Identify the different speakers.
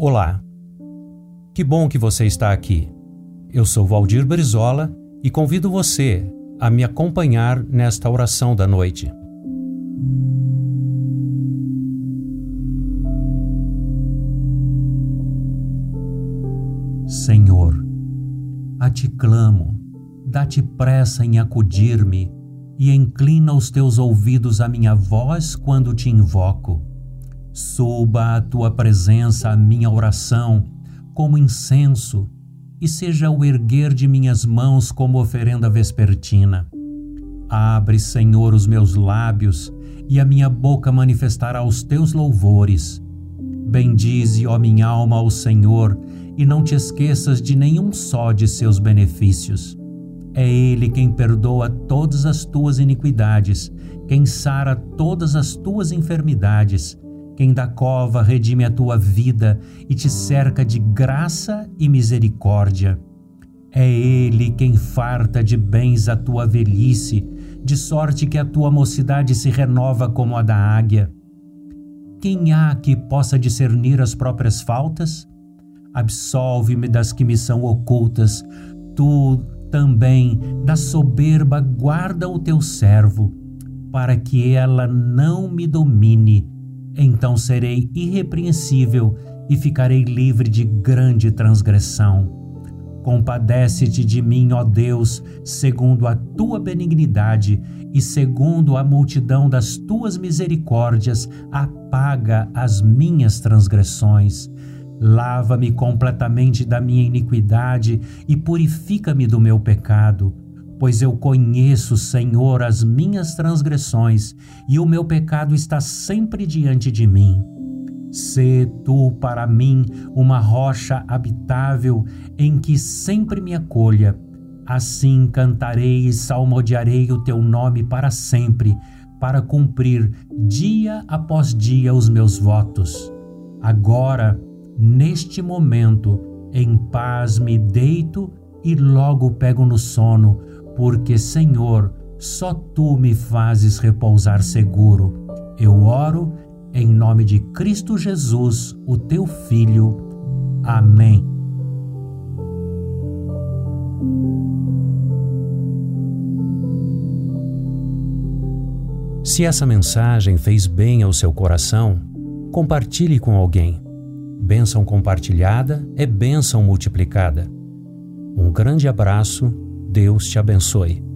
Speaker 1: Olá. Que bom que você está aqui. Eu sou Valdir Brizola e convido você a me acompanhar nesta oração da noite. Senhor, a ti clamo, dá-te pressa em acudir-me e inclina os teus ouvidos à minha voz quando te invoco. Suba a tua presença a minha oração como incenso e seja o erguer de minhas mãos como oferenda vespertina. Abre, Senhor, os meus lábios e a minha boca manifestará os teus louvores. Bendize, ó minha alma, ao Senhor e não te esqueças de nenhum só de seus benefícios. É Ele quem perdoa todas as tuas iniquidades, quem sara todas as tuas enfermidades, quem da cova redime a tua vida e te cerca de graça e misericórdia. É Ele quem farta de bens a tua velhice, de sorte que a tua mocidade se renova como a da águia. Quem há que possa discernir as próprias faltas? Absolve-me das que me são ocultas. Tu também da soberba guarda o teu servo, para que ela não me domine. Então serei irrepreensível e ficarei livre de grande transgressão. Compadece-te de mim, ó Deus, segundo a tua benignidade e segundo a multidão das tuas misericórdias, apaga as minhas transgressões Lava-me completamente da minha iniquidade e purifica-me do meu pecado, pois eu conheço, Senhor, as minhas transgressões e o meu pecado está sempre diante de mim. Sê tu para mim uma rocha habitável em que sempre me acolha. Assim cantarei e salmodiarei o teu nome para sempre, para cumprir dia após dia os meus votos. Agora, Neste momento, em paz me deito e logo pego no sono, porque, Senhor, só tu me fazes repousar seguro. Eu oro em nome de Cristo Jesus, o teu Filho. Amém. Se essa mensagem fez bem ao seu coração, compartilhe com alguém. Bênção compartilhada é bênção multiplicada. Um grande abraço, Deus te abençoe.